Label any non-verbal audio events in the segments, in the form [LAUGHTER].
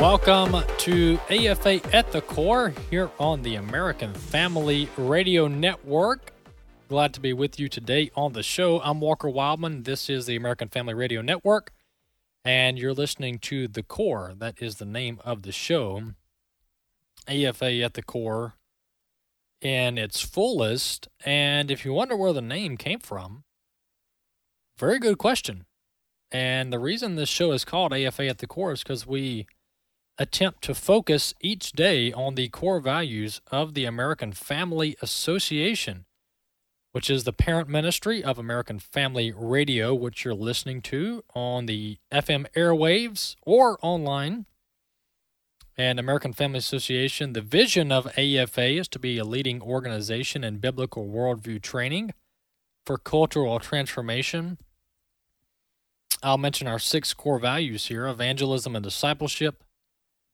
Welcome to AFA at the Core here on the American Family Radio Network. Glad to be with you today on the show. I'm Walker Wildman. This is the American Family Radio Network and you're listening to The Core. That is the name of the show. AFA at the Core in its fullest. And if you wonder where the name came from, very good question. And the reason this show is called AFA at the Core is because we attempt to focus each day on the core values of the American Family Association which is the parent ministry of American Family Radio, which you're listening to on the FM airwaves or online. And American Family Association, the vision of AFA is to be a leading organization in biblical worldview training for cultural transformation. I'll mention our six core values here evangelism and discipleship,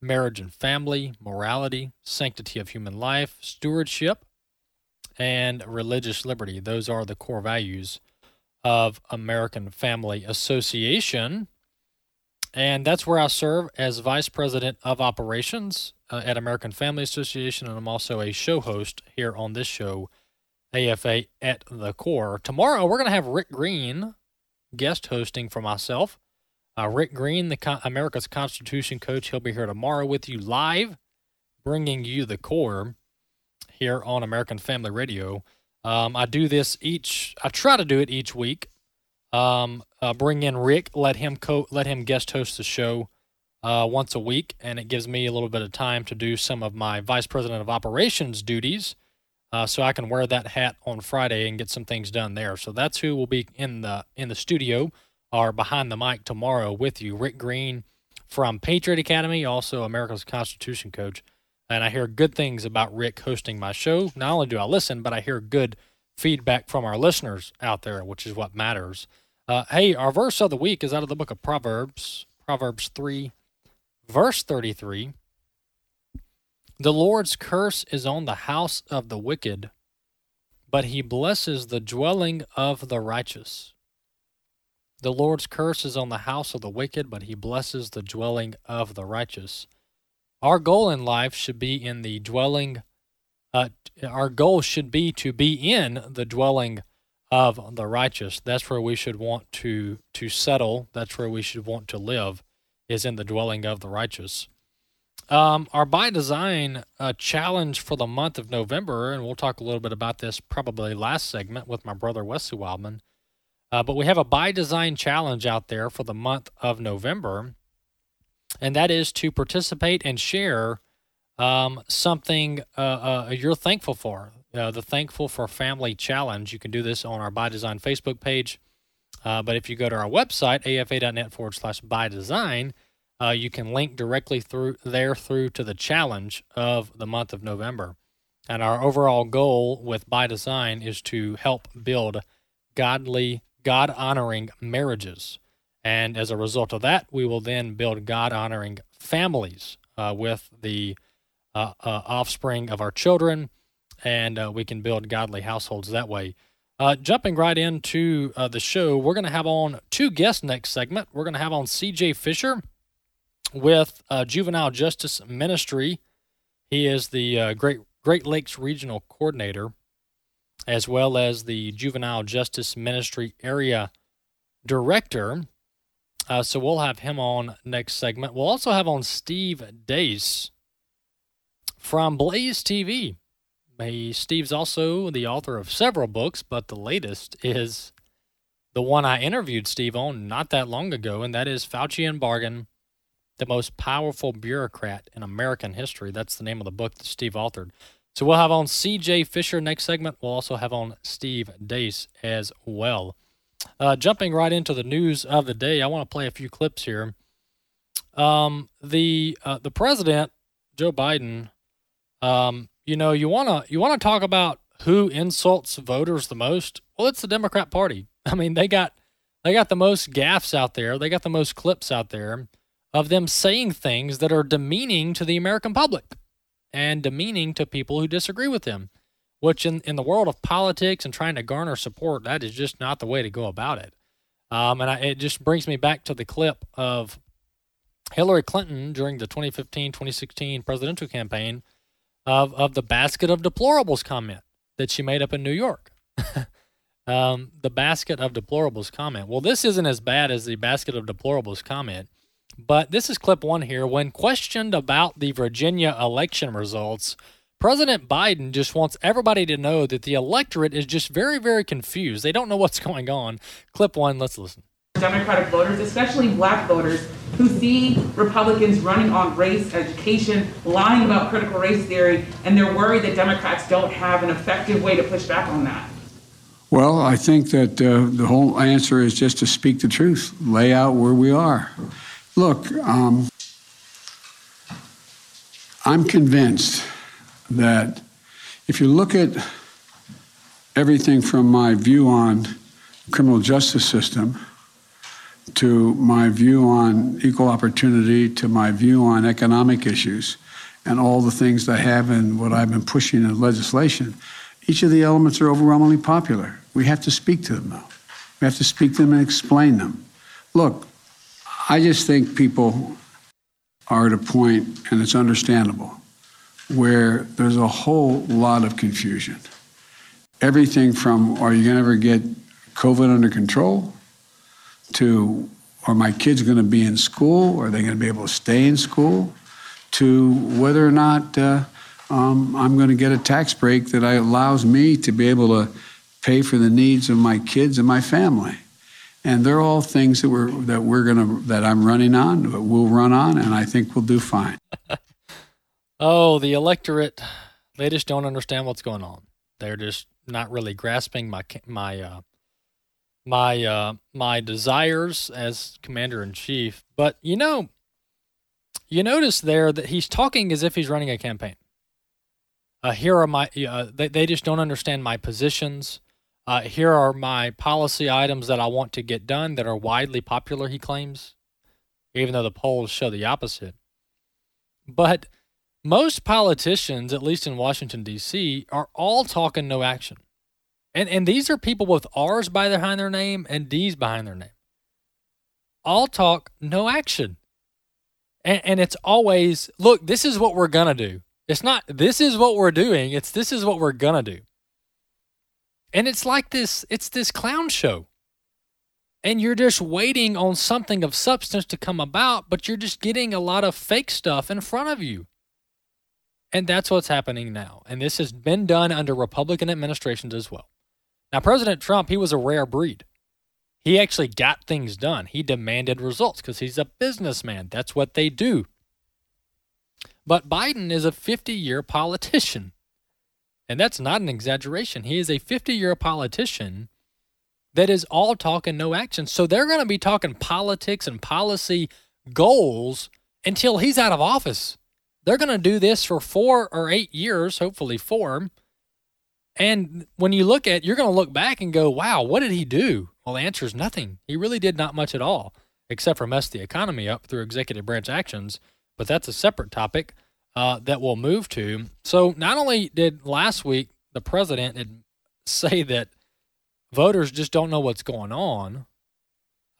marriage and family, morality, sanctity of human life, stewardship, and religious liberty. Those are the core values of American Family Association. And that's where I serve as Vice President of Operations uh, at American Family Association. And I'm also a show host here on this show, AFA at the Core. Tomorrow, we're going to have Rick Green guest hosting for myself. Uh, Rick Green, the Con- America's Constitution coach, he'll be here tomorrow with you live, bringing you the core here on American Family Radio. Um, I do this each. I try to do it each week. Um, uh, bring in Rick, let him co- let him guest host the show uh, once a week, and it gives me a little bit of time to do some of my vice president of operations duties, uh, so I can wear that hat on Friday and get some things done there. So that's who will be in the in the studio or behind the mic tomorrow with you, Rick Green from Patriot Academy, also America's Constitution coach and I hear good things about Rick hosting my show. Not only do I listen, but I hear good feedback from our listeners out there, which is what matters. Uh, hey, our verse of the week is out of the book of Proverbs, Proverbs 3, verse 33. The Lord's curse is on the house of the wicked, but he blesses the dwelling of the righteous. The Lord's curse is on the house of the wicked, but he blesses the dwelling of the righteous. Our goal in life should be in the dwelling. Uh, our goal should be to be in the dwelling of the righteous. That's where we should want to to settle. That's where we should want to live, is in the dwelling of the righteous. Um, our by design uh, challenge for the month of November, and we'll talk a little bit about this probably last segment with my brother Wesley Wildman. Uh, but we have a by design challenge out there for the month of November and that is to participate and share um, something uh, uh, you're thankful for. Uh, the Thankful for Family Challenge. You can do this on our By Design Facebook page. Uh, but if you go to our website, afa.net forward slash by design, uh, you can link directly through there through to the challenge of the month of November. And our overall goal with By Design is to help build godly, God honoring marriages. And as a result of that, we will then build God honoring families uh, with the uh, uh, offspring of our children, and uh, we can build godly households that way. Uh, jumping right into uh, the show, we're going to have on two guests next segment. We're going to have on CJ Fisher with Juvenile Justice Ministry. He is the Great Great Lakes Regional Coordinator, as well as the Juvenile Justice Ministry Area Director. Uh, so we'll have him on next segment. We'll also have on Steve Deace from Blaze TV. He, Steve's also the author of several books, but the latest is the one I interviewed Steve on not that long ago, and that is Faucian Bargain, the most powerful bureaucrat in American history. That's the name of the book that Steve authored. So we'll have on CJ Fisher next segment. We'll also have on Steve Deace as well. Uh, jumping right into the news of the day, I want to play a few clips here. um, the uh, the president Joe Biden, um, you know, you wanna you wanna talk about who insults voters the most. Well, it's the Democrat Party. [LAUGHS] I mean, they got they got the most gaffes out there. They got the most clips out there of them saying things that are demeaning to the American public and demeaning to people who disagree with them. Which in, in the world of politics and trying to garner support, that is just not the way to go about it. Um, and I, it just brings me back to the clip of Hillary Clinton during the 2015 2016 presidential campaign of, of the basket of deplorables comment that she made up in New York. [LAUGHS] um, the basket of deplorables comment. Well, this isn't as bad as the basket of deplorables comment, but this is clip one here. When questioned about the Virginia election results, President Biden just wants everybody to know that the electorate is just very, very confused. They don't know what's [LAUGHS] going on. Clip one, let's listen. Democratic voters, especially black voters, who see Republicans running on race, education, lying about critical race theory, and they're worried that Democrats don't have an effective way to push back on that? Well, I think that uh, the whole answer is just to speak the truth, lay out where we are. Look, um, I'm convinced that if you look at everything from my view on criminal justice system to my view on equal opportunity to my view on economic issues and all the things I have and what I've been pushing in legislation, each of the elements are overwhelmingly popular. We have to speak to them, though. We have to speak to them and explain them. Look, I just think people are at a point, and it's understandable, where there's a whole lot of confusion. Everything from are you going to ever get COVID under control to are my kids going to be in school? Are they going to be able to stay in school? To whether or not uh, um, I'm going to get a tax break that allows me to be able to pay for the needs of my kids and my family. And they're all things that we're that we're gonna that I'm running on, that we'll run on, and I think we'll do fine. [LAUGHS] oh, the electorate, they just don't understand what's going on. They're just not really grasping my my uh, my uh, my desires as commander in chief. But you know, you notice there that he's talking as if he's running a campaign. Uh, here are my uh, they they just don't understand my positions. Uh, here are my policy items that I want to get done that are widely popular. He claims, even though the polls show the opposite. But most politicians, at least in Washington D.C., are all talking no action. And and these are people with R's behind their name and D's behind their name. All talk, no action. And, and it's always, look, this is what we're gonna do. It's not this is what we're doing, it's this is what we're gonna do. And it's like this, it's this clown show. And you're just waiting on something of substance to come about, but you're just getting a lot of fake stuff in front of you. And that's what's happening now. And this has been done under Republican administrations as well. Now, President Trump, he was a rare breed. He actually got things done. He demanded results because he's a businessman. That's what they do. But Biden is a 50 year politician. And that's not an exaggeration. He is a 50 year politician that is all talk and no action. So they're going to be talking politics and policy goals until he's out of office. They're going to do this for four or eight years, hopefully four. And when you look at, you're going to look back and go, wow, what did he do? Well, the answer is nothing. He really did not much at all, except for mess the economy up through executive branch actions. But that's a separate topic uh, that we'll move to. So not only did last week the president [LAUGHS] say that voters just don't know what's going on,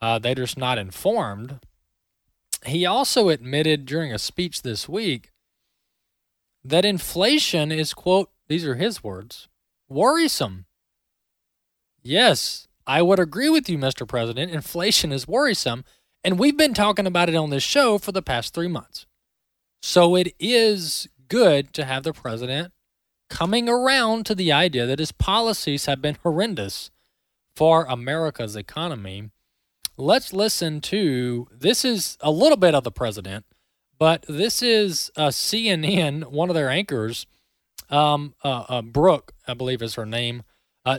uh, they're just not informed. He also admitted during a speech this week that inflation is, quote, these are his words, worrisome. Yes, I would agree with you, Mr. President. Inflation is worrisome, and we've been talking about it on this show for the past three months. So it is good to have the president coming around to the idea that his policies have been horrendous for America's economy. Let's listen to this is a little bit of the president, but this is a CNN, one of their anchors um, uh, uh, Brooke, I believe is her name. Uh,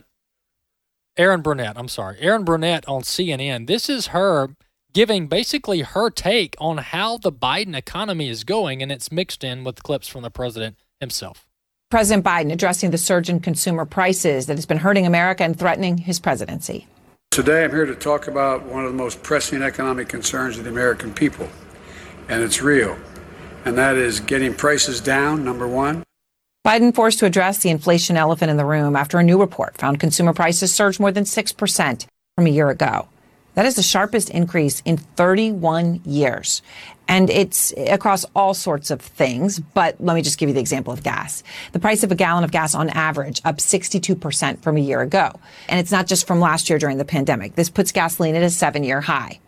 Erin Burnett, I'm sorry. Erin Burnett on CNN. This is her giving basically her take on how the Biden economy is going, and it's mixed in with clips from the president himself. President Biden addressing the surge in consumer prices that has been hurting America and threatening his presidency. Today, I'm here to talk about one of the most pressing economic concerns of the American people, and it's real, and that is getting prices down, number one. Biden forced to address the inflation elephant in the room after a new report found consumer prices surged more than 6% from a year ago. That is the sharpest increase in 31 years. And it's across all sorts of things. But let me just give you the example of gas. The price of a gallon of gas on average up 62% from a year ago. And it's not just from last year during the pandemic. This puts gasoline at a seven year high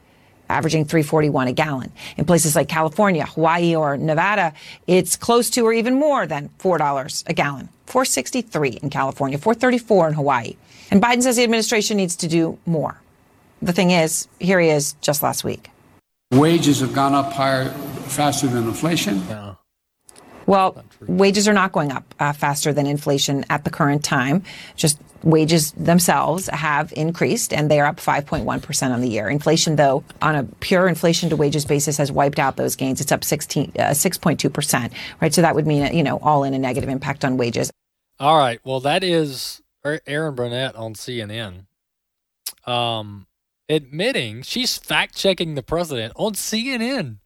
averaging 341 a gallon. In places like California, Hawaii, or Nevada, it's close to or even more than $4 a gallon. 463 in California, 434 in Hawaii. And Biden says the administration needs to do more. The thing is, here he is just last week. Wages have gone up higher, faster than inflation. Yeah. Well, wages are not going up uh, faster than inflation at the current time. Just wages themselves have increased and they are up 5.1% on the year. Inflation, though, on a pure inflation to wages basis has wiped out those gains. It's up 16, uh, 6.2%, right? So that would mean, you know, all in a negative impact on wages. All right. Well, that is Erin Burnett on CNN. Um, admitting she's fact checking the president on CNN.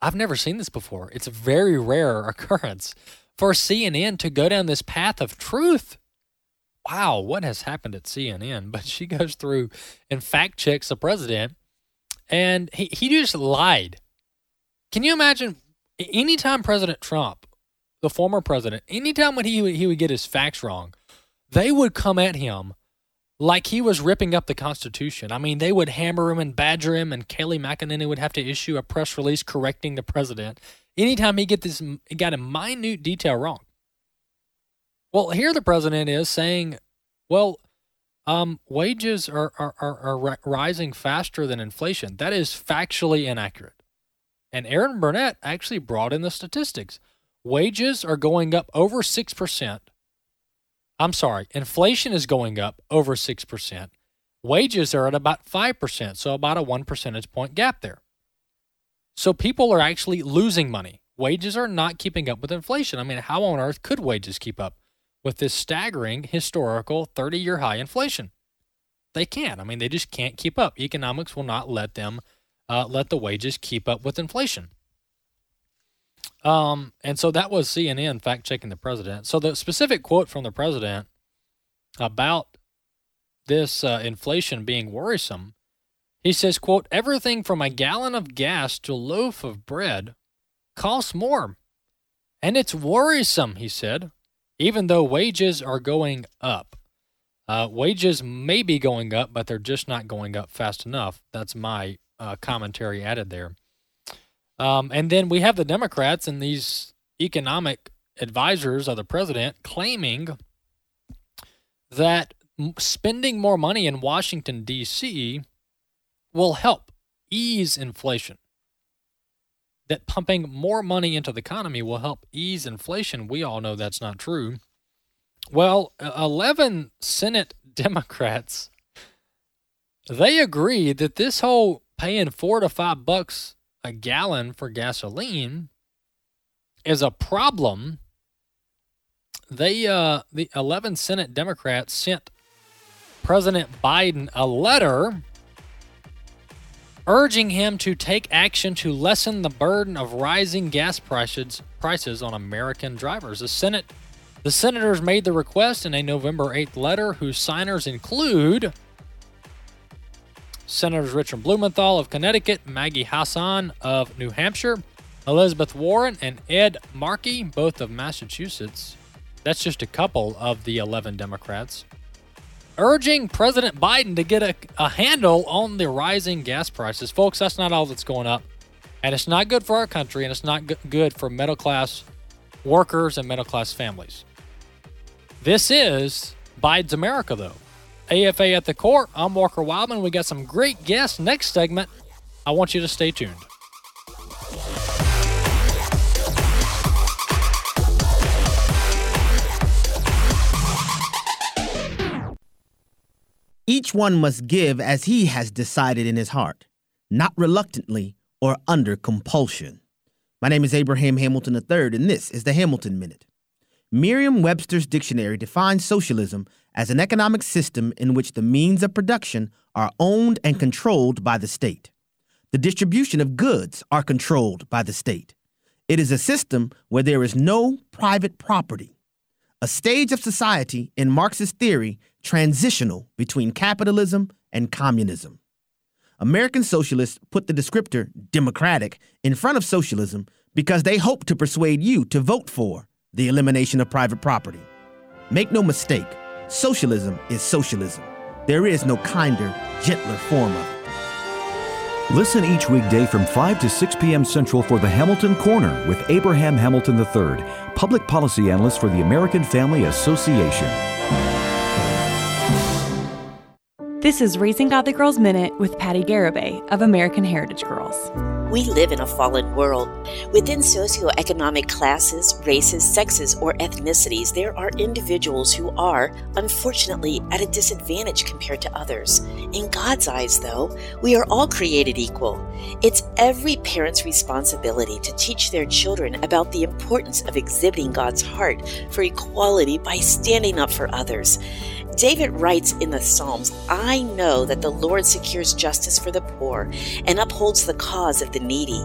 I've never seen this before. It's a very rare occurrence for CNN to go down this path of truth. Wow, what has happened at CNN? But she goes through and fact checks the president, and he, he just lied. Can you imagine anytime President Trump, the former president, anytime when he, he would get his facts wrong, they would come at him like he was ripping up the Constitution. I mean, they would hammer him and badger him, and Kayleigh McEnany would have to issue a press release correcting the president anytime he get this got a minute detail wrong. Well, here the president is saying, well, um, wages are, are, are, are rising faster than inflation. That is factually inaccurate. And Erin Burnett actually brought in the statistics. Wages are going up over 6% I'm sorry, inflation is going up over 6%. Wages are at about 5%, so about a 1 percentage point gap there. So people are actually losing money. Wages are not keeping up with inflation. I mean, how on earth could wages keep up with this staggering historical 30 year high inflation? They can't. I mean, they just can't keep up. Economics will not let them uh, let the wages keep up with inflation. Um, and so that was CNN fact checking the president. So the specific quote from the president about this uh, inflation being worrisome, he says, "quote Everything from a gallon of gas to a loaf of bread costs more, and it's worrisome," he said, even though wages are going up. Uh, wages may be going up, but they're just not going up fast enough. That's my uh, commentary added there. Um, and then we have the Democrats and these economic advisors of the president claiming that spending more money in Washington, D.C. will help ease inflation. That pumping more money into the economy will help ease inflation. We all know that's not true. Well, 11 Senate [LAUGHS] Democrats they agree that this whole paying 4 to 5 bucks a gallon for gasoline is a problem. They uh the 11 Senate Democrats sent President Biden a letter urging him to take action to lessen the burden of rising gas prices prices on American drivers. The Senate the senators made the request in a November 8th letter whose signers include Senators Richard Blumenthal of Connecticut, Maggie Hassan of New Hampshire, Elizabeth Warren, and Ed Markey, both of Massachusetts. That's just a couple of the 11 Democrats. Urging President Biden to get a, a handle on the rising gas prices. Folks, that's not all that's going up. And it's not good for our country, and it's not good for middle class workers and middle class families. This is Biden's America, though. AFA at the Core. I'm Walker Wildman. We got some great guests next segment. I want you to stay tuned. Each one must give as he has decided in his heart. not reluctantly or under compulsion. My name is Abraham Hamilton III, and this is the Hamilton Minute. Merriam Webster's dictionary defines socialism as an economic system in which the means of production are owned and controlled by the state. The distribution of goods are controlled by the state. It is a system where there is no private property. A stage of society in Marxist theory transitional between capitalism and communism. American socialists put the descriptor democratic in front of socialism because they hope to persuade you to vote for the elimination of private property. Make no mistake, socialism is socialism. There is no kinder, gentler form of it. Listen each weekday from 5 to 6 p.m. Central for the Hamilton Corner with Abraham Hamilton III, public policy analyst for the American Family Association. This is Raising Godly Girls Minute with Patti Garibay of American Heritage Girls. We live in a fallen world. Within socioeconomic classes, races, sexes, or ethnicities, there are individuals who are, unfortunately, at a disadvantage compared to others. In God's eyes, though, we are all created equal. It's every parent's responsibility to teach their children about the importance of exhibiting God's heart for equality by standing up for others. David writes in the Psalms, I know that the Lord secures justice for the poor and upholds the cause of the needy.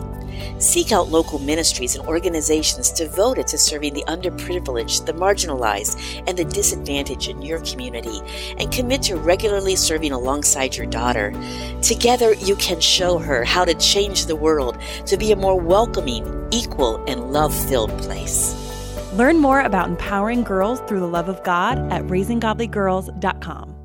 Seek out local ministries and organizations devoted to serving the underprivileged, the marginalized, and the disadvantaged in your community, and commit to regularly serving alongside your daughter. Together, you can show her how to change the world to be a more welcoming, equal, and love filled place. Learn more about empowering girls through the love of God at raisinggodlygirls.com.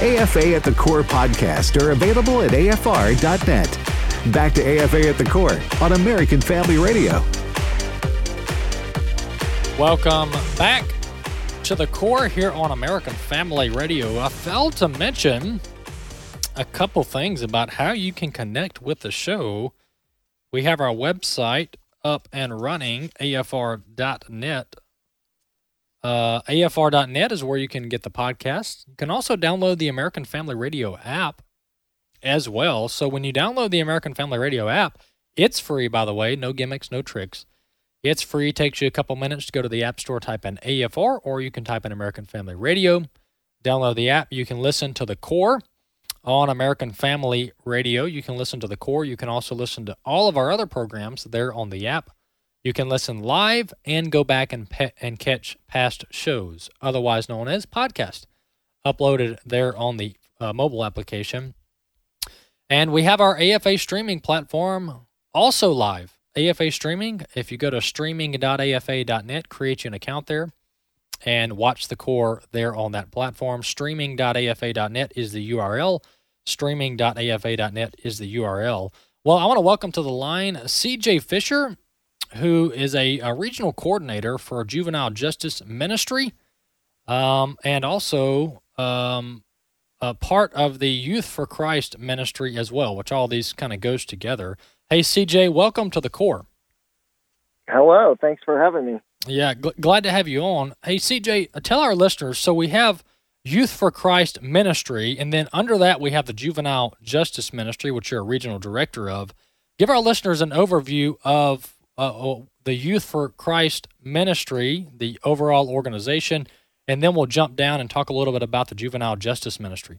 AFA at the Core podcast are available at afr.net. Back to AFA at the Core on American Family Radio. Welcome back to the core here on American Family Radio. I failed to mention a couple things about how you can connect with the show. We have our website up and running, afr.net. Uh, afr.net is where you can get the podcast. You can also download the American Family Radio app as well. So when you download the American Family Radio app, it's free, by the way, no gimmicks, no tricks. It's free. Takes you a couple minutes to go to the App Store, type in AFR, or you can type in American Family Radio. Download the app. You can listen to the core on American Family Radio. You can listen to the core. You can also listen to all of our other programs there on the app. You can listen live and go back and pe- and catch past shows, otherwise known as podcast, uploaded there on the uh, mobile application. And we have our AFA streaming platform also live. AFA streaming, if you go to streaming.afa.net, create you an account there and watch the core there on that platform. Streaming.afa.net is the URL. Streaming.afa.net is the URL. Well, I want to welcome to the line CJ Fisher, who is a, a regional coordinator for Juvenile Justice Ministry um, and also um, a part of the Youth for Christ ministry as well, which all these kind of goes together. Hey, CJ, welcome to the core. Hello, thanks for having me. Yeah, gl- glad to have you on. Hey, CJ, tell our listeners. So we have Youth for Christ Ministry, and then under that we have the Juvenile Justice Ministry, which you're a regional director of. Give our listeners an overview of uh, the Youth for Christ Ministry, the overall organization, and then we'll jump down and talk a little bit about the Juvenile Justice Ministry.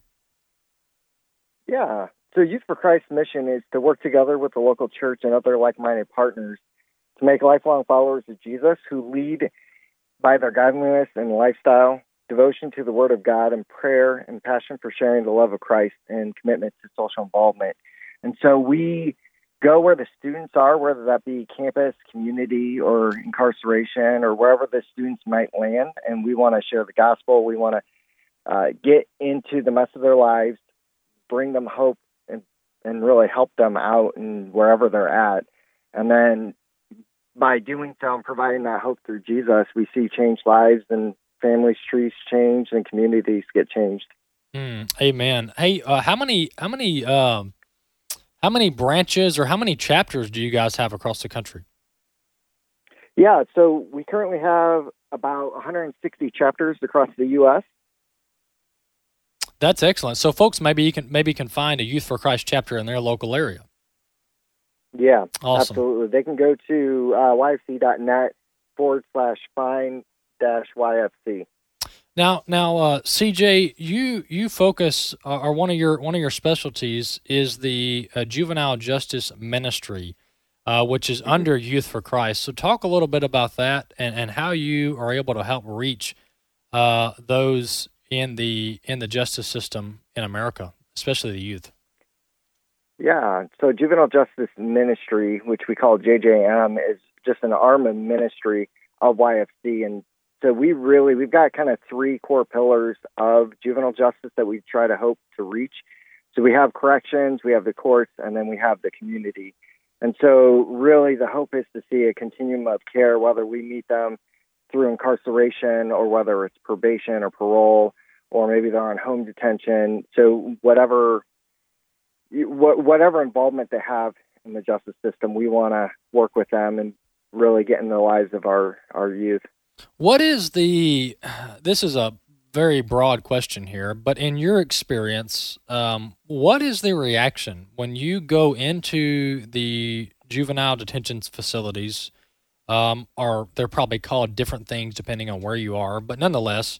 Yeah. So Youth for Christ's mission is to work together with the local church and other like minded partners to make lifelong followers of Jesus who lead by their godliness and lifestyle, devotion to the Word of God, and prayer and passion for sharing the love of Christ and commitment to social involvement. And so we go where the students are, whether that be campus, community, or incarceration, or wherever the students might land. And we want to share the gospel. We want to uh, get into the mess of their lives, bring them hope, and and really help them out and wherever they're at. And then by doing so and providing that hope through Jesus, we see changed lives and families, trees change, and communities get changed. Mm, amen. Hey, uh, how many how many um, how many branches or how many chapters do you guys have across the country? Yeah, so we currently have about 160 chapters across the U.S. That's excellent. So, folks, maybe you can maybe can find a Youth for Christ chapter in their local area. Yeah, awesome. absolutely. They can go to uh, yfc.net forward slash find dash YFC. Now, now, uh, CJ, you you focus, uh, or one of your one of your specialties is the uh, juvenile justice ministry, uh, which is mm-hmm. under Youth for Christ. So, talk a little bit about that and, and how you are able to help reach uh, those in the in the justice system in America, especially the youth. Yeah, so Juvenile Justice Ministry, which we call JJM, is just an arm of ministry of YFC, and so we really we've got kind of three core pillars of juvenile justice that we try to hope to reach. So we have corrections, we have the courts, and then we have the community. And so really the hope is to see a continuum of care, whether we meet them through incarceration or whether it's probation or parole, or maybe they're on home detention. So whatever whatever involvement they have in the justice system, we want to work with them and really get in the lives of our, our youth. What is the, [SIGHS] this is a very broad question here, but in your experience, um, what is the reaction when you go into the juvenile detention facilities? Um, or they're probably called different things depending on where you are, but nonetheless,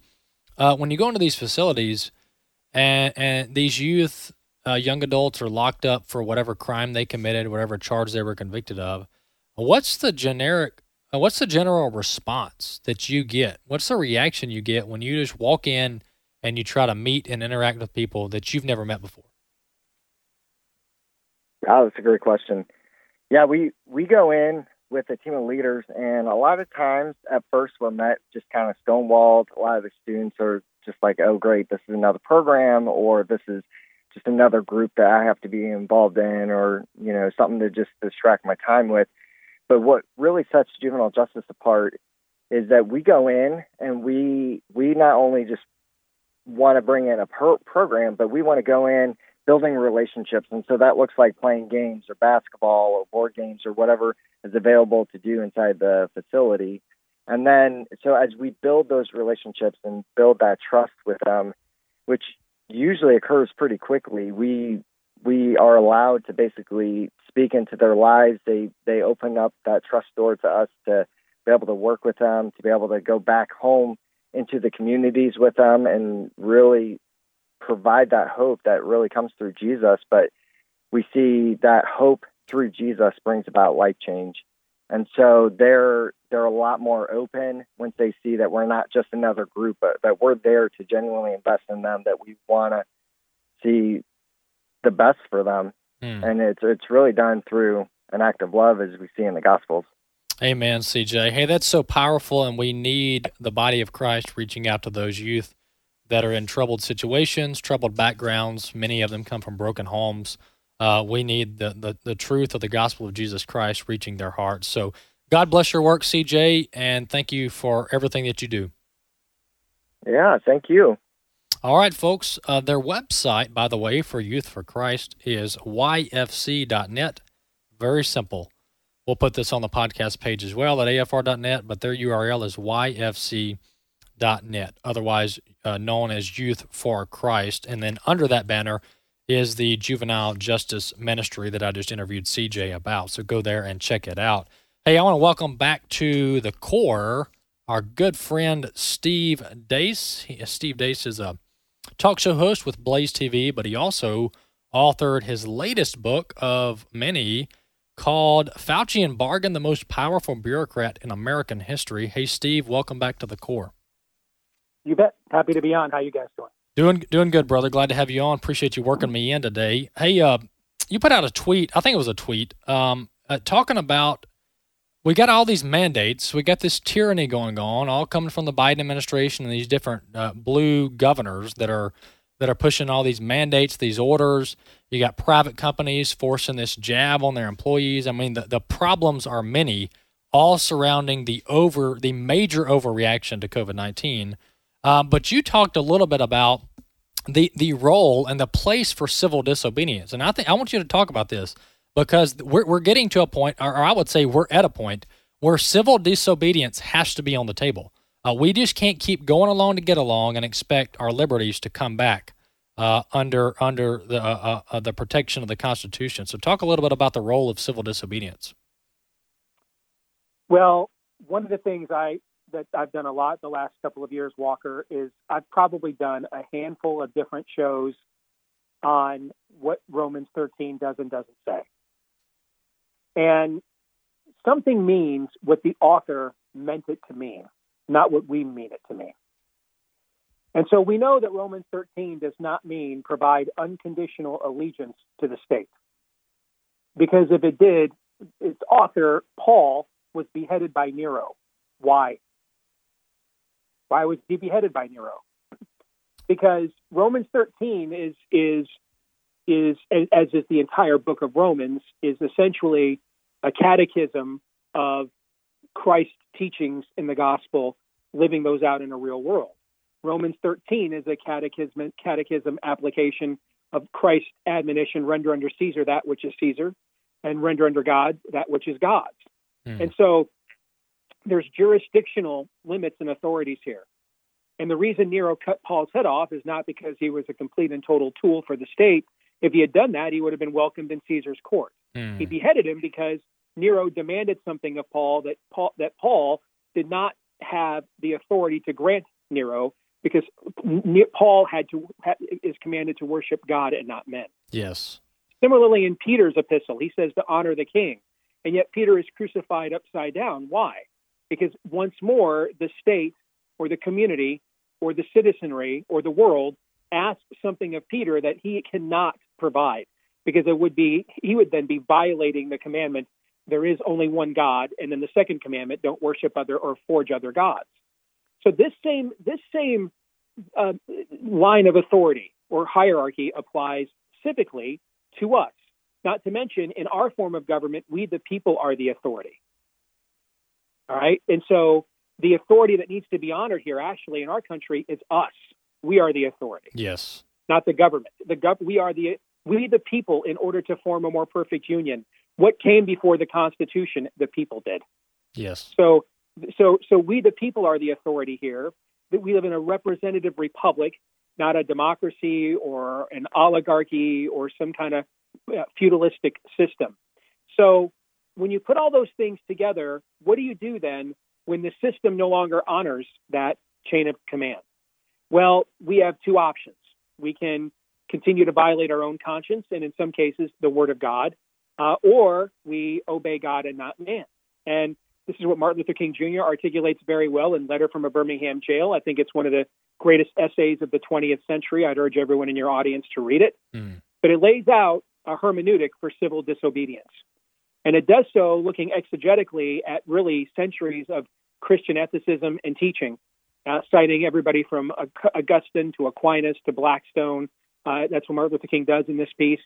uh, when you go into these facilities and, and these youth uh, young adults are locked up for whatever crime they committed, whatever charge they were convicted of. What's the generic? Uh, what's the general response that you get? What's the reaction you get when you just walk in and you try to meet and interact with people that you've never met before? Oh, that's a great question. Yeah, we we go in with a team of leaders, and a lot of times at first we're met just kind of stonewalled. A lot of the students are just like, "Oh, great, this is another program," or "This is just another group that I have to be involved in or, you know, something to just distract my time with. But what really sets juvenile justice apart is that we go in and we we not only just want to bring in a pro- program, but we want to go in building relationships. And so that looks like playing games or basketball or board games or whatever is available to do inside the facility. And then, so as we build those relationships and build that trust with them, which usually occurs pretty quickly. We we are allowed to basically speak into their lives. They they open up that trust door to us to be able to work with them, to be able to go back home into the communities with them and really provide that hope that really comes through Jesus. But we see that hope through Jesus brings about life change. And so they're they're a lot more open once they see that we're not just another group, but that we're there to genuinely invest in them, that we want to see the best for them. Mm. And it's it's really done through an act of love as we see in the gospels. Amen, CJ. Hey, that's so powerful and we need the body of Christ reaching out to those youth that are in troubled situations, troubled backgrounds. Many of them come from broken homes. Uh, we need the, the, the truth of the gospel of Jesus Christ reaching their hearts. So God bless your work, CJ, and thank you for everything that you do. Yeah, thank you. All right, folks. Uh, their website, by the way, for Youth for Christ is yfc.net. Very simple. We'll put this on the podcast page as well at afr.net, but their URL is yfc.net, otherwise uh, known as Youth for Christ. And then under that banner, is the Juvenile Justice Ministry that I just interviewed CJ about. So go there and check it out. Hey, I want to welcome back to the core our good friend Steve Deace. He, Steve Deace is a talk show host with Blaze TV, but he also authored his latest book of many called Faucian Bargain, the most powerful bureaucrat in American history. Hey, Steve, welcome back to the core. You bet. Happy to be on. How you guys doing? Doing doing good, brother. Glad to have you on. Appreciate you working me in today. Hey, uh, you put out a tweet. I think it was a tweet, um, uh, talking about we got all these mandates. We got this tyranny going on, all coming from the Biden administration and these different uh, blue governors that are that are pushing all these mandates, these orders. You got private companies forcing this jab on their employees. I mean, the, the problems are many, all surrounding the over the major overreaction to COVID nineteen. Um, but you talked a little bit about the the role and the place for civil disobedience, and I think I want you to talk about this because we're we're getting to a point, or, I would say we're at a point where civil disobedience has to be on the table. Uh, we just can't keep going along to get along and expect our liberties to come back uh, under under the uh, uh, uh, the protection of the Constitution. So, talk a little bit about the role of civil disobedience. Well, one of the things I that I've done a lot the last couple of years, Walker, is I've probably done a handful of different shows on what Romans 13 does and doesn't say. And something means what the author meant it to mean, not what we mean it to mean. And so we know that Romans 13 does not mean provide unconditional allegiance to the state. Because if it did, its author, Paul, was beheaded by Nero. Why? Why was he beheaded by Nero? Because Romans 13 is is is as is the entire book of Romans is essentially a catechism of Christ's teachings in the gospel, living those out in a real world. Romans 13 is a catechism catechism application of Christ's admonition: render under Caesar that which is Caesar, and render under God that which is God's. Mm. And so there's jurisdictional limits and authorities here. And the reason Nero cut Paul's head off is not because he was a complete and total tool for the state. If he had done that, he would have been welcomed in Caesar's court. Mm. He beheaded him because Nero demanded something of Paul that Paul that Paul did not have the authority to grant Nero because Paul had to is commanded to worship God and not men. Yes. Similarly, in Peter's epistle, he says to honor the king, and yet Peter is crucified upside down. Why? Because once more, the state or the community or the citizenry or the world asks something of Peter that he cannot provide because it would be he would then be violating the commandment there is only one God and then the second commandment don't worship other or forge other gods. So this same this same uh, line of authority or hierarchy applies civically to us. Not to mention, in our form of government, we the people are the authority. All right, and so the authority that needs to be honored here, actually, in our country, is us. We are the authority. Yes. Not the government. The gov- we are the we the people in order to form a more perfect union. What came before the Constitution? The people did. Yes. So so so we the people are the authority here. That we live in a representative republic, not a democracy or an oligarchy or some kind of uh, feudalistic system. So when you put all those things together, what do you do then when the system no longer honors that chain of command? Well, we have two options. We can continue to violate our own conscience, and in some cases, the word of God, uh, or we obey God and not man. And this is what Martin Luther King Jr. articulates very well in Letter from a Birmingham Jail. I think it's one of the greatest essays of the 20th century. I'd urge everyone in your audience to read it. Mm. But it lays out a hermeneutic for civil disobedience. And it does so looking exegetically at really centuries of Christian ethicism and teaching, uh, citing everybody from Augustine to Aquinas to Blackstone. Uh, that's what Martin Luther King does in this piece.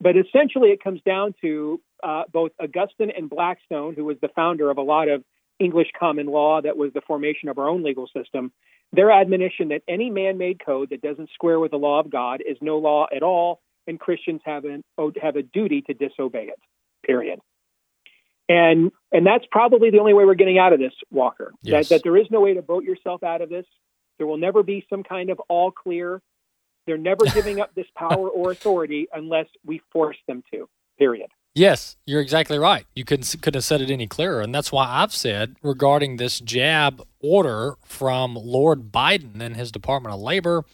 But essentially, it comes down to uh, both Augustine and Blackstone, who was the founder of a lot of English common law that was the formation of our own legal system, their admonition that any man made code that doesn't square with the law of God is no law at all, and Christians have, an, have a duty to disobey it, period. And and that's probably the only way we're getting out of this, Walker. Yes. That, that there is no way to vote yourself out of this. There will never be some kind of all clear. They're never [LAUGHS] giving up this power or authority unless we force them to. Period. Yes, you're exactly right. You couldn't could have said it any clearer, and that's why I've said regarding this jab order from Lord Biden and his Department of Labor.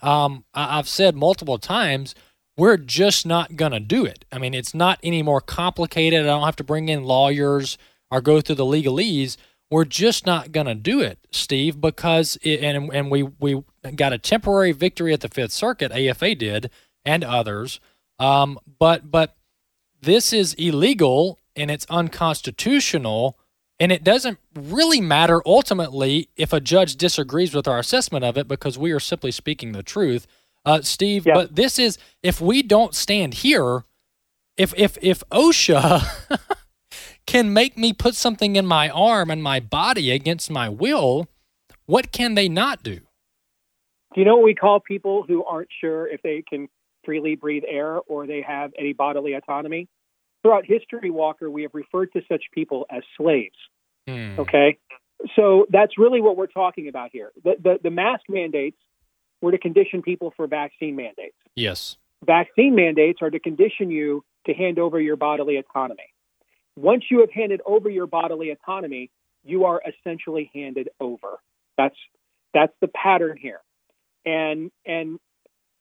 Um, I've said multiple times we're just not going to do it. I mean, it's not any more complicated. I don't have to bring in lawyers or go through the legalese. We're just not going to do it, Steve, because it, and and we we got a temporary victory at the Fifth Circuit. AFA did, and others. Um, but but this is illegal and it's unconstitutional, and it doesn't really matter ultimately if a judge disagrees with our assessment of it because we are simply speaking the truth uh, Steve. But this is if we don't stand here, if if if OSHA [LAUGHS] can make me put something in my arm and my body against my will, what can they not do? Do you know what we call people who aren't sure if they can freely breathe air or they have any bodily autonomy? Throughout history, Walker, we have referred to such people as slaves. Hmm. Okay, so that's really what we're talking about here. The, the, the mask mandates were to condition people for vaccine mandates. Yes. Vaccine mandates are to condition you to hand over your bodily autonomy. Once you have handed over your bodily autonomy, you are essentially handed over. That's that's the pattern here. And and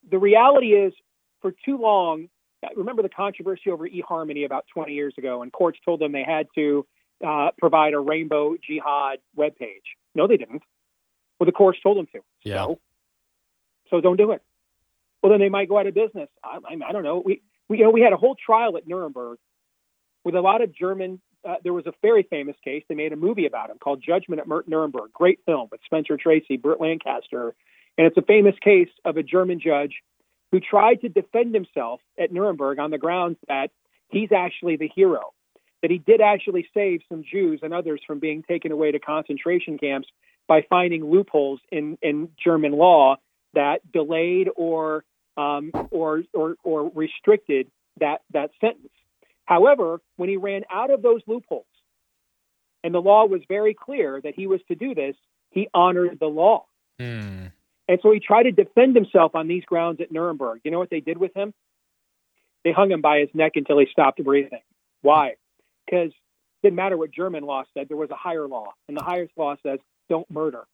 the reality is for too long, remember the controversy over eHarmony about 20 years ago, and courts told them they had to uh, provide a rainbow jihad webpage. No, they didn't. Well, the courts told them to. Yeah. So so don't do it. Well, then they might go out of business. I, I, I don't know. We, we, you know, we had a whole trial at Nuremberg with a lot of German. Uh, there was a very famous case. They made a movie about him called Judgment at Nuremberg. Great film with Spencer Tracy, Burt Lancaster, and it's a famous case of a German judge who tried to defend himself at Nuremberg on the grounds that he's actually the hero, that he did actually save some Jews and others from being taken away to concentration camps by finding loopholes in, in German law that delayed or um, or, or or restricted that that sentence. However, when he ran out of those loopholes, and the law was very clear that he was to do this, he honored the law. Mm. And so he tried to defend himself on these grounds at Nuremberg. You know what they did with him? They hung him by his neck until he stopped breathing. Why? Because it didn't matter what German law said, there was a higher law, and the highest law says don't murder.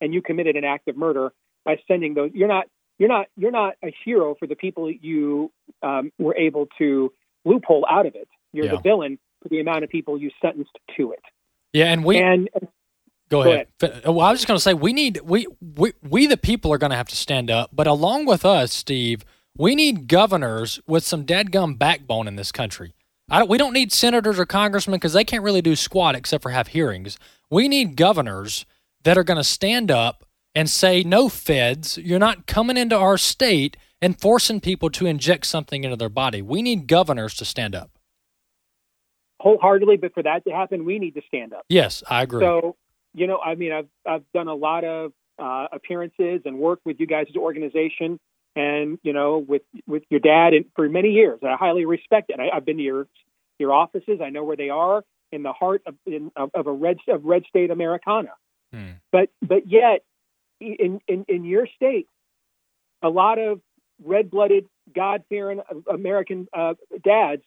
And you committed an act of murder, by sending those. You're not you're not you're not a hero for the people you um, were able to loophole out of it. You're yeah. the villain for the amount of people you sentenced to it. Yeah, and we and, uh, Go, go ahead. ahead. Well, I was just going to say we need we, we we the people are going to have to stand up, but along with us, Steve, we need governors with some dadgum backbone in this country. Don't, we don't need senators or congressmen because they can't really do squat except for have hearings. We need governors that are going to stand up and say, no, feds, you're not coming into our state and forcing people to inject something into their body. We need governors to stand up. Wholeheartedly, but for that to happen, we need to stand up. Yes, I agree. So, you know, I mean, I've, I've done a lot of uh, appearances and work with you guys' organization and, you know, with, with your dad and for many years. I highly respect it. I, have been to your, your offices. I know where they are in the heart of, in, of, of a red, of red state Americana. Hmm. But, but yet in, in, in your state, a lot of red blooded, God fearing American uh, dads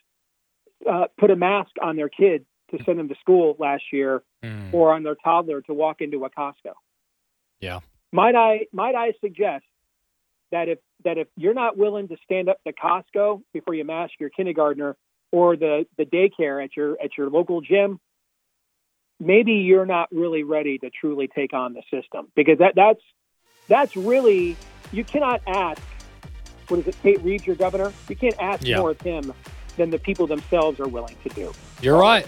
uh, put a mask on their kid to send them to school last year mm. or on their toddler to walk into a Costco. Yeah. Might I might I suggest that if that if you're not willing to stand up to Costco before you mask your kindergartner or the, the daycare at your at your local gym, maybe you're not really ready to truly take on the system because that that's that's really you cannot ask what is it? Tate Reeves your governor? You can't ask yeah. more of him than the people themselves are willing to do. You're right.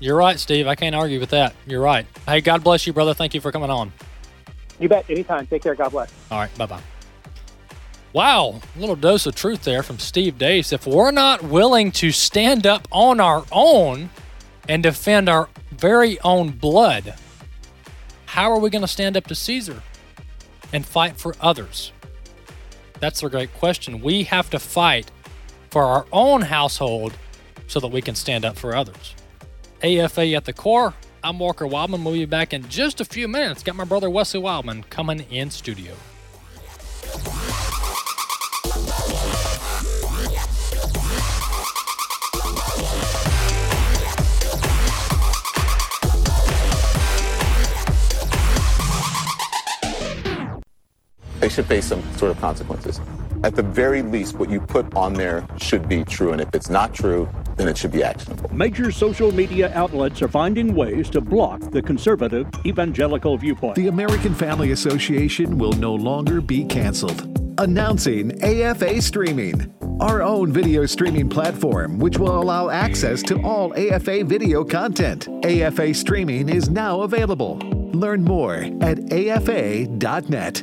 You're right steve. I can't argue with that. You're right. Hey god bless you brother. Thank you for coming on. You bet. Anytime. Take care. God bless. All right. Bye-bye. Wow, a little dose of truth there from Steve Deace. If we're not willing to stand up on our own and defend our very own blood, how are we going to stand up to Caesar and fight for others? That's a great question. We have to fight for our own household so that we can stand up for others. AFA at the core. I'm Walker Wildman. We'll be back in just a few minutes. Got my brother Wesley Wildman coming in studio. They should face some sort of consequences. at the very least, what you put on there should be true. And if it's not true, then it should be actionable. Major social media outlets are finding ways to block the conservative evangelical viewpoint. The American Family Association will no longer be canceled. Announcing AFA Streaming, our own video streaming platform, which will allow access to all AFA video content. AFA Streaming is now available. Learn more at afa.net.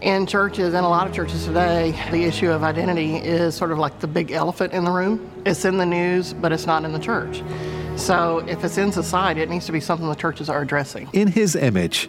In churches, and a lot of churches today, the issue of identity is sort of like the big elephant in the room. It's in the news, but it's not in the church. So if it's in society, it needs to be something the churches are addressing. In His image,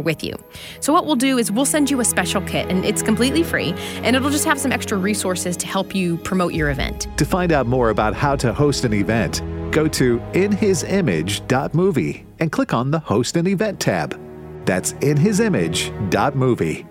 with you. So what we'll do is we'll send you a special kit, and it's completely free, and it'll just have some extra resources to help you promote your event. To find out more about how to host an event, go to inhisimage.movie and click on the Host an Event tab. That's inhisimage.movie.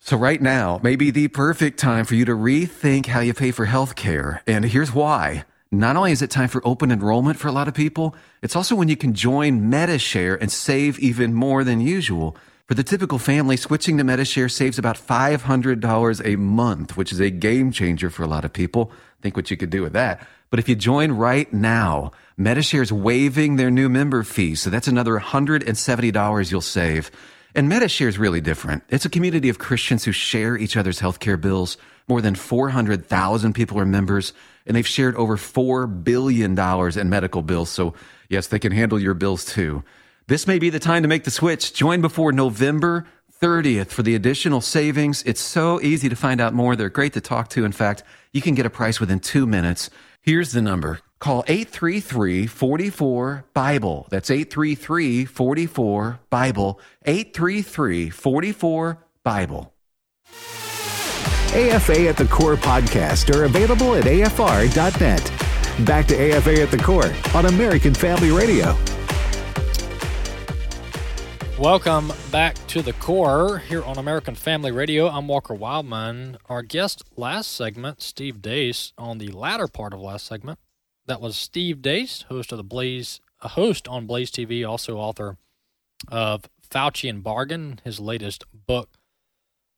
So, right now may be the perfect time for you to rethink how you pay for health care. And here's why. Not only is it time for open enrollment for a lot of people, it's also when you can join MediShare and save even more than usual. For the typical family, switching to MediShare saves about $500 a month, which is a game changer for a lot of people. Think what you could do with that. But if you join right now, MediShare is waiving their new member fee, so that's another $170 you'll save. And MediShare is really different. It's a community of Christians who share each other's healthcare bills. More than 400,000 people are members, and they've shared over $4 billion in medical bills. So, yes, they can handle your bills too. This may be the time to make the switch. Join before November 30th for the additional savings. It's so easy to find out more. They're great to talk to. In fact, you can get a price within two minutes. Here's the number. Call 833 44 Bible. That's 833 44 Bible. 833 44 Bible. AFA at the Core podcast are available at afr.net. Back to AFA at the Core on American Family Radio. Welcome back to the core here on American Family Radio. I'm Walker Wildman. Our guest last segment, Steve Deace, on the latter part of last segment. That was Steve Deace, host of the Blaze, a host on Blaze TV, also author of Faucian Bargain, his latest book.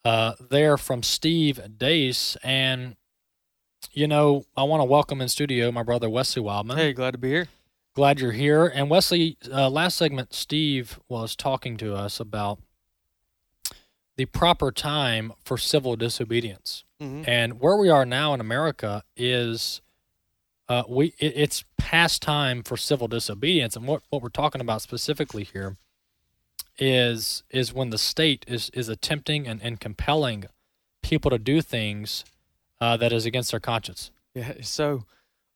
Uh, there from Steve Deace, and you know, I want to welcome in studio my brother Wesley Wildman. Hey, glad to be here. Glad you're here. And Wesley, uh, last segment, Steve was talking to us about the proper time for civil disobedience. Mhm. And where we are now in America is uh, we it, it's past time for civil disobedience. And what, what we're talking about specifically here is is when the state is is attempting and, and compelling people to do things uh, that is against their conscience. Yeah. So,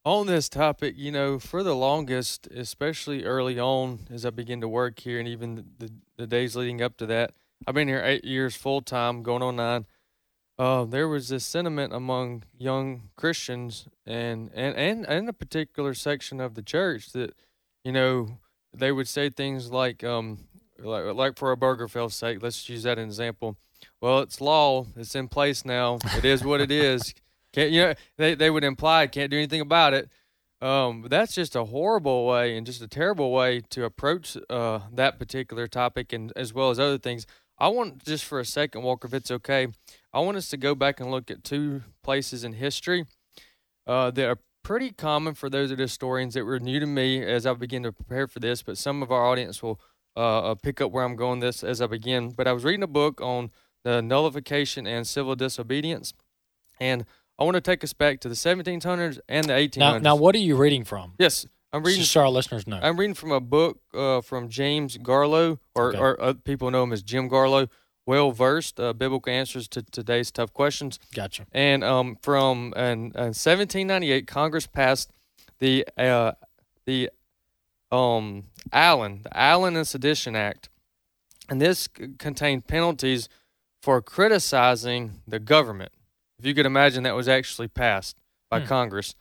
on this topic, you know, for the longest, especially early on as I begin to work here, and even the, the days leading up to that, I've been here eight years full time, going on nine. Uh, there was this sentiment among young Christians and, and, and, and a particular section of the church that, you know, they would say things like, um, like, like for a Obergefell's sake, let's use that an example. Well, it's law. It's in place now. It is what it is. [LAUGHS] Can't you know? They they would imply can't do anything about it. Um, but that's just a horrible way and just a terrible way to approach uh, that particular topic, and as well as other things. I want just for a second, Walker, if it's okay, I want us to go back and look at two places in history uh, that are pretty common for those of the historians that were new to me as I begin to prepare for this. But some of our audience will uh, uh, pick up where I'm going this as I begin. But I was reading a book on the nullification and civil disobedience. And I want to take us back to the 1700s and the 1800s. Now, now what are you reading from? Yes, I'm reading. Just so our listeners know. I'm reading from a book uh, from James Garlow, or, Okay. or uh, people know him as Jim Garlow. Well versed, uh, biblical answers to today's tough questions. Gotcha. And um, from an, uh 1798, Congress passed the uh, the um, Alien the Alien and Sedition Act, and this c- contained penalties for criticizing the government. If you could imagine, that was actually passed by Hmm. Congress.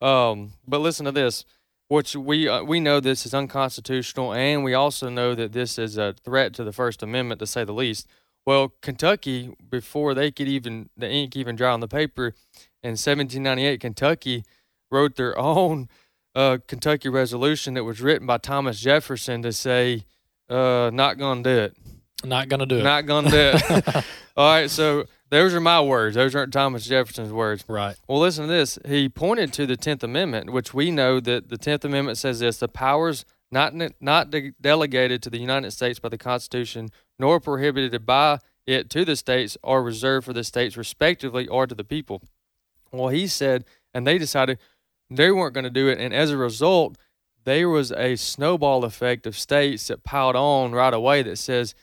Um, but listen to this, which we uh, we know this is unconstitutional, and we also know that this is a threat to the First Amendment, to say the least. Well, Kentucky, before they could even the ink even dry on the paper, in 1798, Kentucky wrote their [LAUGHS] own uh, Kentucky resolution that was written by Thomas Jefferson to say, uh, "Not gonna do it." Not gonna do it. Not gonna do it. [LAUGHS] All right, so those are my words. Those aren't Thomas Jefferson's words. Right. Well, listen to this. He pointed to the Tenth Amendment, which we know that the Tenth Amendment says this: the powers not not de- delegated to the United States by the Constitution, nor prohibited by it to the states, are reserved for the states respectively or to the people. Well, he said, and they decided they weren't going to do it, and as a result, there was a snowball effect of states that piled on right away that says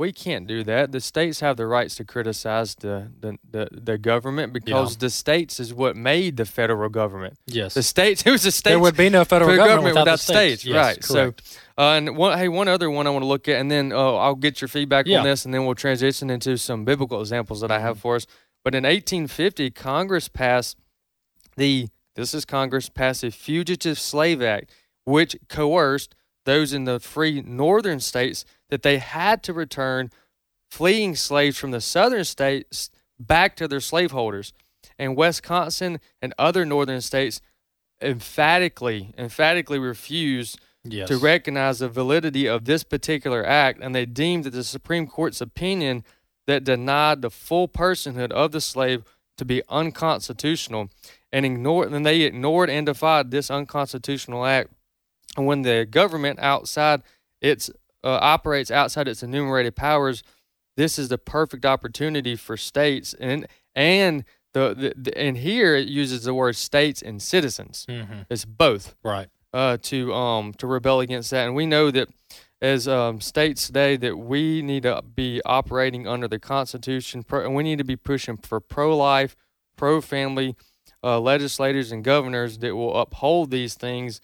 we can't do that. The states have the rights to criticize the the, the, the government because Yeah. the states is what made the federal government. Yes. the states. [LAUGHS] It was the states. There would be no federal government without the states. Yes, right? correct. So, uh, and one, hey, one other one I want to look at, and then uh, I'll get your feedback Yeah. on this, and then we'll transition into some biblical examples that I have Mm-hmm. for us. But in 1850, Congress passed the this is Congress passed the Fugitive Slave Act, which coerced those in the free northern states that they had to return fleeing slaves from the southern states back to their slaveholders. And Wisconsin and other northern states emphatically, emphatically refused Yes. to recognize the validity of this particular act, and they deemed that the Supreme Court's opinion that denied the full personhood of the slave to be unconstitutional, and ignored, and they ignored and defied this unconstitutional act. And when the government outside its uh, operates outside its enumerated powers, this is the perfect opportunity for states and and the, the, the and here it uses the word states and citizens. Mhm. It's both Right. uh, to um to rebel against that. And we know that as um, states today that we need to be operating under the Constitution, pro, and we need to be pushing for pro-life, pro-family uh, legislators and governors that will uphold these things.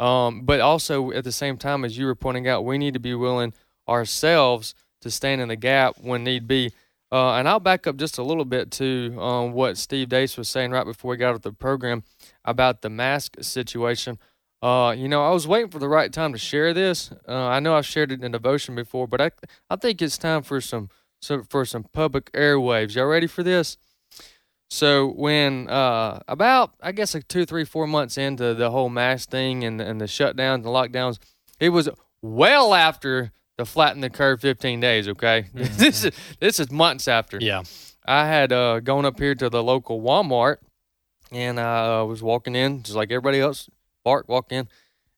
Um, but also at the same time, as you were pointing out, we need to be willing ourselves to stand in the gap when need be. Uh, and I'll back up just a little bit to um, what Steve Deace was saying right before we got out the program about the mask situation. Uh, you know, I was waiting for the right time to share this. Uh, I know I've shared it in devotion before, but I I think it's time for some, some for some public airwaves. Y'all ready for this? So when uh, about I guess like two, three, four months into the whole mask thing and and the shutdowns and lockdowns, it was well after the flatten the curve 15 days. Okay, [LAUGHS] this is this is months after. Yeah. I had uh, gone up here to the local Walmart, and I uh, was walking in just like everybody else. Bart walk in,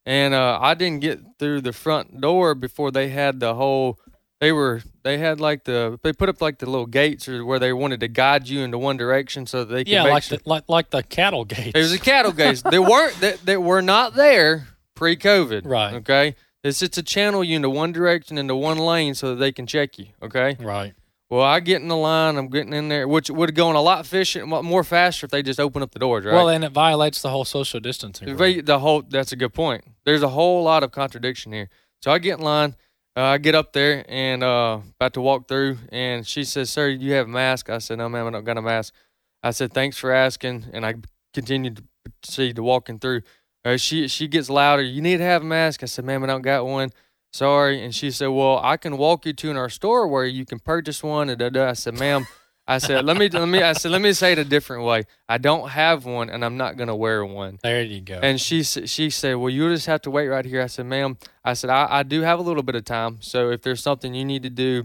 and uh, I didn't get through the front door before they had the whole. They were they had like the they put up like the little gates or where they wanted to guide you into one direction so that they could Yeah, like sure. the, like like the cattle gates. It was a cattle gates. they weren't that that were not there pre-COVID. Right. Okay. It's just to channel you into one direction into one lane so that they can check you. Okay. Right. Well, I get in the line. I'm getting in there, which would have gone a lot efficient, more faster if they just opened up the doors. Right. Well, and it violates the whole social distancing. The va- the whole that's a good point. There's a whole lot of contradiction here. So I get in line, uh, I get up there and uh, about to walk through, and she says, "Sir, you have a mask?" I said, "No, ma'am, I don't got a mask." I said, "Thanks for asking," and I continued to proceed to walking through. Uh, she she gets louder. You need to have a mask. I said, "Ma'am, I don't got one." Sorry. And she said, "Well, I can walk you to in our store where you can purchase one." And. I said, "Ma'am." I said, let me let me I said, let me say it a different way. I don't have one and I'm not gonna wear one. There you go. And she she said, "Well, you just have to wait right here." I said, "Ma'am," I said, "I, I do have a little bit of time. So if there's something you need to do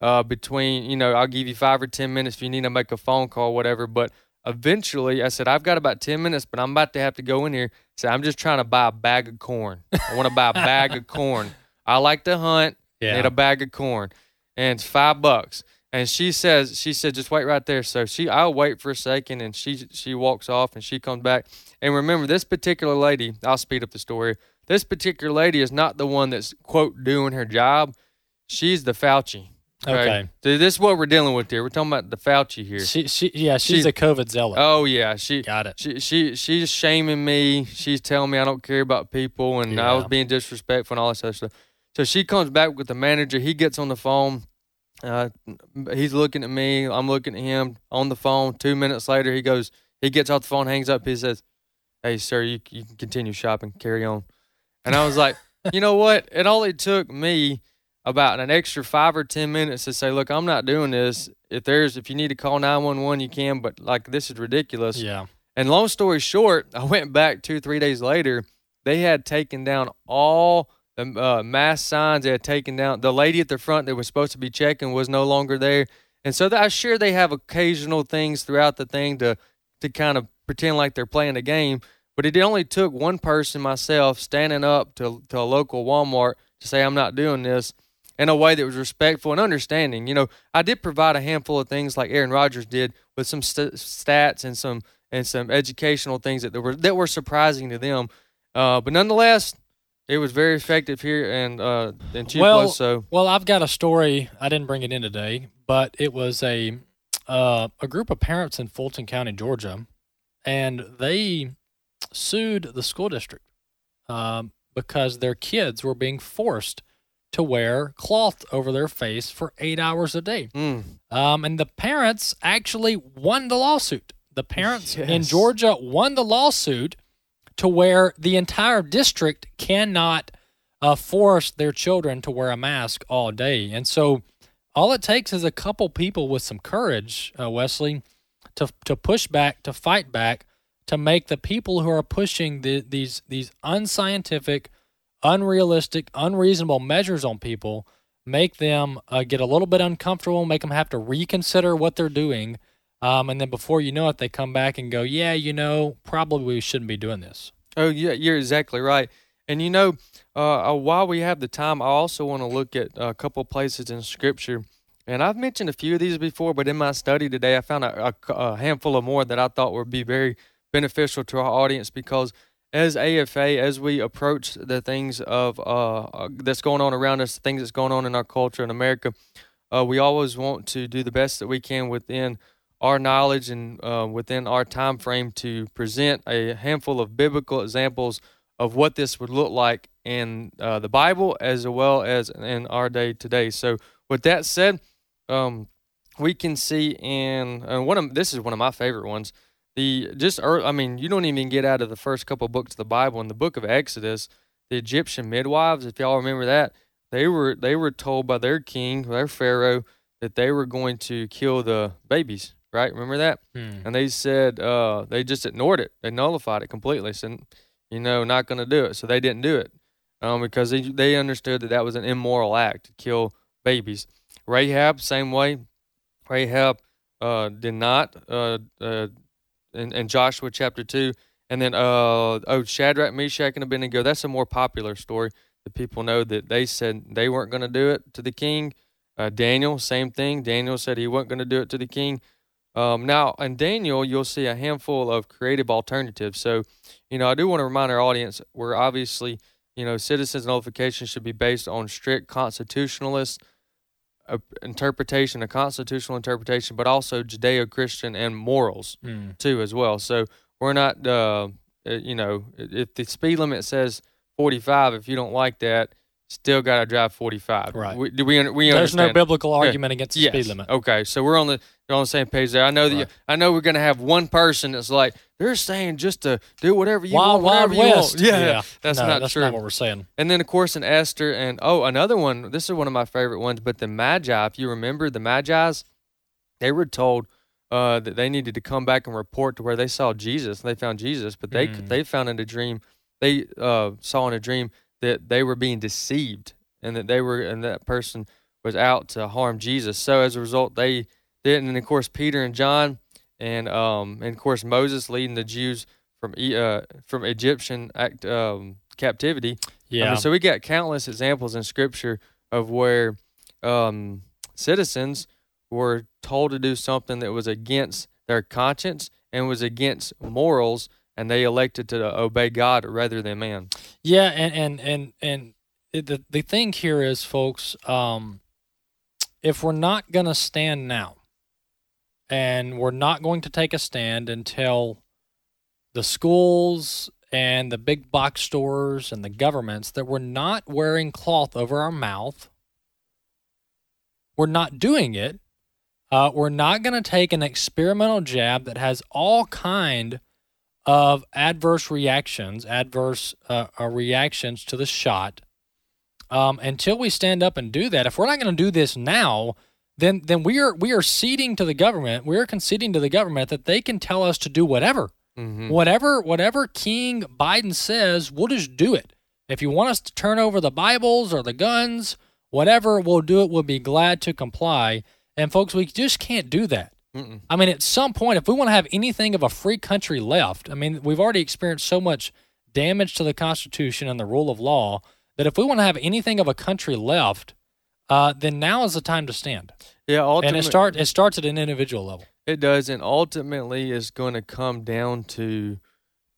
uh, between, you know, I'll give you five or ten minutes if you need to make a phone call, whatever. But eventually, I said, I've got about ten minutes, but I'm about to have to go in here. Said, I'm just trying to buy a bag of corn. I want to buy a bag of [LAUGHS] corn. I like to hunt. Yeah. Need a bag of corn, and it's five bucks." And she says, she said, just wait right there. So she, I'll wait for a second, and she she walks off, and she comes back. And remember, this particular lady, I'll speed up the story. This particular lady is not the one that's quote doing her job. She's the Fauci. Okay. So this is what we're dealing with here. We're talking about the Fauci here. She, she, yeah, she's She- a COVID zealot. Oh yeah, she got it. She she she's shaming me. She's telling me I don't care about people, and I was being disrespectful and all this other stuff. So she comes back with the manager. He gets on the phone. Uh, he's looking at me. I'm looking at him on the phone. Two minutes later, he goes. He gets off the phone, hangs up. He says, "Hey, sir, you you can continue shopping. Carry on." And I was like, [LAUGHS] you know what? It only took me about an extra five or ten minutes to say, look, I'm not doing this. If there's if you need to call nine one one, you can. But like this is ridiculous. Yeah. And long story short, I went back two three days later. They had taken down all the uh, mass signs. They had taken down the lady at the front that was supposed to be checking was no longer there. And so I'm sure they have occasional things throughout the thing to to kind of pretend like they're playing a game. But it only took one person, myself, standing up to to a local Walmart to say I'm not doing this in a way that was respectful and understanding. You know, I did provide a handful of things like Aaron Rodgers did with some st- stats and some and some educational things that were that were surprising to them. Uh, but nonetheless, it was very effective here and uh, in Tupelo. well, so well, I've got a story. I didn't bring it in today, but it was a uh, a group of parents in Fulton County, Georgia, and they sued the school district um, because their kids were being forced to wear cloth over their face for eight hours a day. Mm. Um, and the parents actually won the lawsuit. The parents in Georgia won the lawsuit to where the entire district cannot uh, force their children to wear a mask all day. And so all it takes is a couple people with some courage, uh, Wesley, to, to push back, to fight back, to make the people who are pushing the, these these unscientific, unrealistic, unreasonable measures on people, make them uh, get a little bit uncomfortable, make them have to reconsider what they're doing. Um, and then before you know it, they come back and go, yeah, you know, probably we shouldn't be doing this. Oh yeah, you're exactly right. And you know, uh, uh, while we have the time, I also want to look at a couple places in Scripture. And I've mentioned a few of these before, but in my study today, I found a, a, a handful of more that I thought would be very beneficial to our audience because as AFA, as we approach the things of uh, uh, that's going on around us, things that's going on in our culture in America, uh, we always want to do the best that we can within our knowledge and uh, within our time frame to present a handful of biblical examples of what this would look like in uh, the Bible as well as in our day today. So, with that said, um, we can see in uh, one of this is one of my favorite ones. The just ear I mean, you don't even get out of the first couple books of the Bible. In the book of Exodus, the Egyptian midwives, if y'all remember that, they were they were told by their king, their pharaoh, that they were going to kill the babies. Right? Remember that? Hmm. And they said uh, they just ignored it. They nullified it completely. Said, you know, not going to do it. So they didn't do it um, because they they understood that that was an immoral act to kill babies. Rahab, same way. Rahab uh, did not uh, uh, in, in Joshua chapter 2. And then, uh, oh, Shadrach, Meshach, and Abednego, that's a more popular story that people know that they said they weren't going to do it to the king. Uh, Daniel, same thing. Daniel said he wasn't going to do it to the king. Um, now, in Daniel, you'll see a handful of creative alternatives. So, you know, I do want to remind our audience we're obviously, you know, citizens nullification should be based on strict constitutionalist uh, interpretation, a constitutional interpretation, but also Judeo Christian and morals Mm. too, as well. So, we're not, uh, uh, you know, if the speed limit says 45, if you don't like that, still got to drive 45. Right. We, do we, we There's no biblical Yeah. argument against the Yes. speed limit. Okay, so we're on the we're on the same page there. I know that you, I know we're gonna have one person that's like they're saying just to do whatever you Wild, want, whatever Wild you West. want. Yeah, Yeah. that's No, not that's true. not what we're saying. And then of course in Esther and oh another one. This is one of my favorite ones. But the Magi, if you remember the Magi's, they were told uh, that they needed to come back and report to where they saw Jesus. and They found Jesus, but they Mm. they found in a dream they uh, saw in a dream that they were being deceived and that they were and that person was out to harm Jesus. So as a result, they didn't. and of course Peter and John, and um, and of course Moses leading the Jews from E- uh, from Egyptian act, um, captivity. I mean, Yeah. so we got countless examples in Scripture of where um, citizens were told to do something that was against their conscience and was against morals, and they elected to obey God rather than man. Yeah, and and and and the the thing here is, folks, um, if we're not going to stand now, and we're not going to take a stand until the schools and the big box stores and the governments that we're not wearing cloth over our mouth, we're not doing it. Uh, we're not going to take an experimental jab that has all kind of adverse reactions, adverse uh, uh, reactions to the shot. Um, until we stand up and do that, if we're not going to do this now, then then we are we are ceding to the government. We are conceding to the government that they can tell us to do whatever, mm-hmm. whatever whatever King Biden says, we'll just do it. If you want us to turn over the Bibles or the guns, whatever, we'll do it. We'll be glad to comply. And folks, we just can't do that. Mm-mm. I mean, at some point, if we want to have anything of a free country left, I mean, we've already experienced so much damage to the Constitution and the rule of law that if we want to have anything of a country left, uh, then now is the time to stand. Yeah, and it start it starts at an individual level. It does, and ultimately, it's going to come down to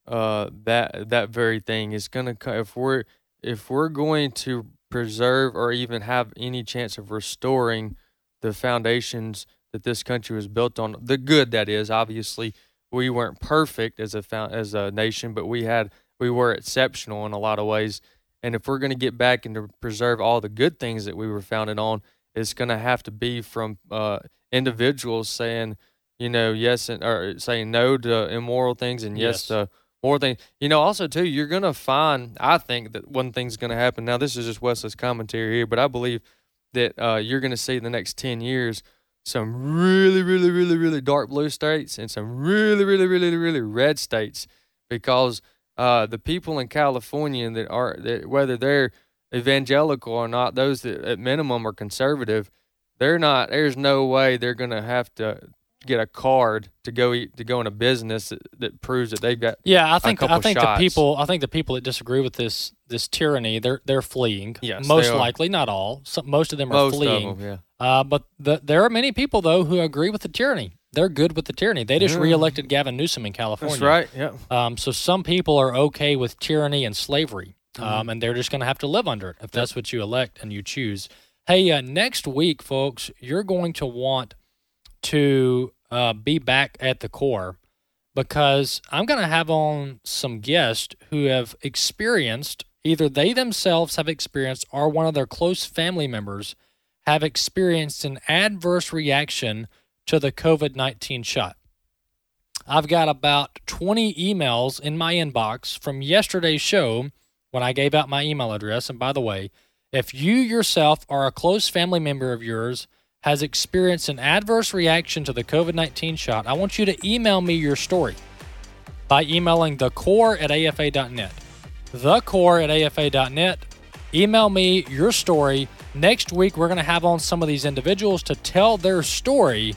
uh, that that very thing. It's going to if we're if we're going to preserve or even have any chance of restoring the foundations that this country was built on, the good that is. Obviously, we weren't perfect as a as a nation, but we had we were exceptional in a lot of ways. And if we're going to get back and to preserve all the good things that we were founded on, it's going to have to be from uh, individuals saying, you know, yes and or saying no to immoral things and yes, yes. to more things. You know, also too, you're going to find. I think that one thing's going to happen. Now, this is just Wesley's commentary here, but I believe that uh, you're going to see in the next ten years some really, really, really, really dark blue states and some really, really, really, really red states because uh, the people in California that are that whether they're evangelical or not, those that at minimum are conservative, they're not. There's no way they're going to have to get a card to go eat to go in a business that, that proves that they've got. Yeah, I think I think shots. the people I think the people that disagree with this this tyranny they're they're fleeing. Yes, most likely, not all. Some, most of them are most fleeing. Them, yeah. Uh, but the, there are many people though who agree with the tyranny they're good with the tyranny. They just yeah. reelected Gavin Newsom in California. That's right. Yeah. Um, so some people are okay with tyranny and slavery, um, mm-hmm. and they're just going to have to live under it if that's what you elect and you choose. Hey, uh, next week, folks, you're going to want to uh, be back at the core because I'm going to have on some guests who have experienced either they themselves have experienced or one of their close family members have experienced an adverse reaction to the COVID 19 shot. I've got about 20 emails in my inbox from yesterday's show when I gave out my email address. And by the way, if you yourself or a close family member of yours has experienced an adverse reaction to the COVID 19 shot, I want you to email me your story by emailing thecore at afa.net. Thecore at afa.net. Email me your story. Next week, we're going to have on some of these individuals to tell their story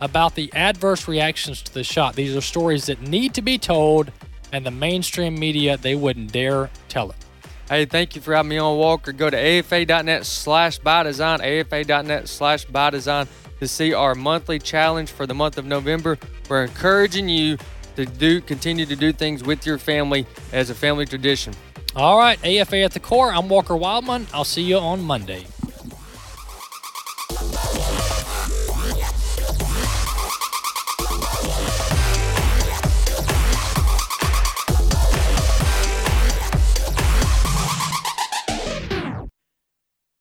about the adverse reactions to the shot. These are stories that need to be told, and the mainstream media, they wouldn't dare tell it. Hey, thank you for having me on, Walker. Go to afa.net slash by design, afa.net slash by design to see our monthly challenge for the month of November. We're encouraging you to do continue to do things with your family as a family tradition. All right, AFA at the core. I'm Walker Wildman. I'll see you on Monday.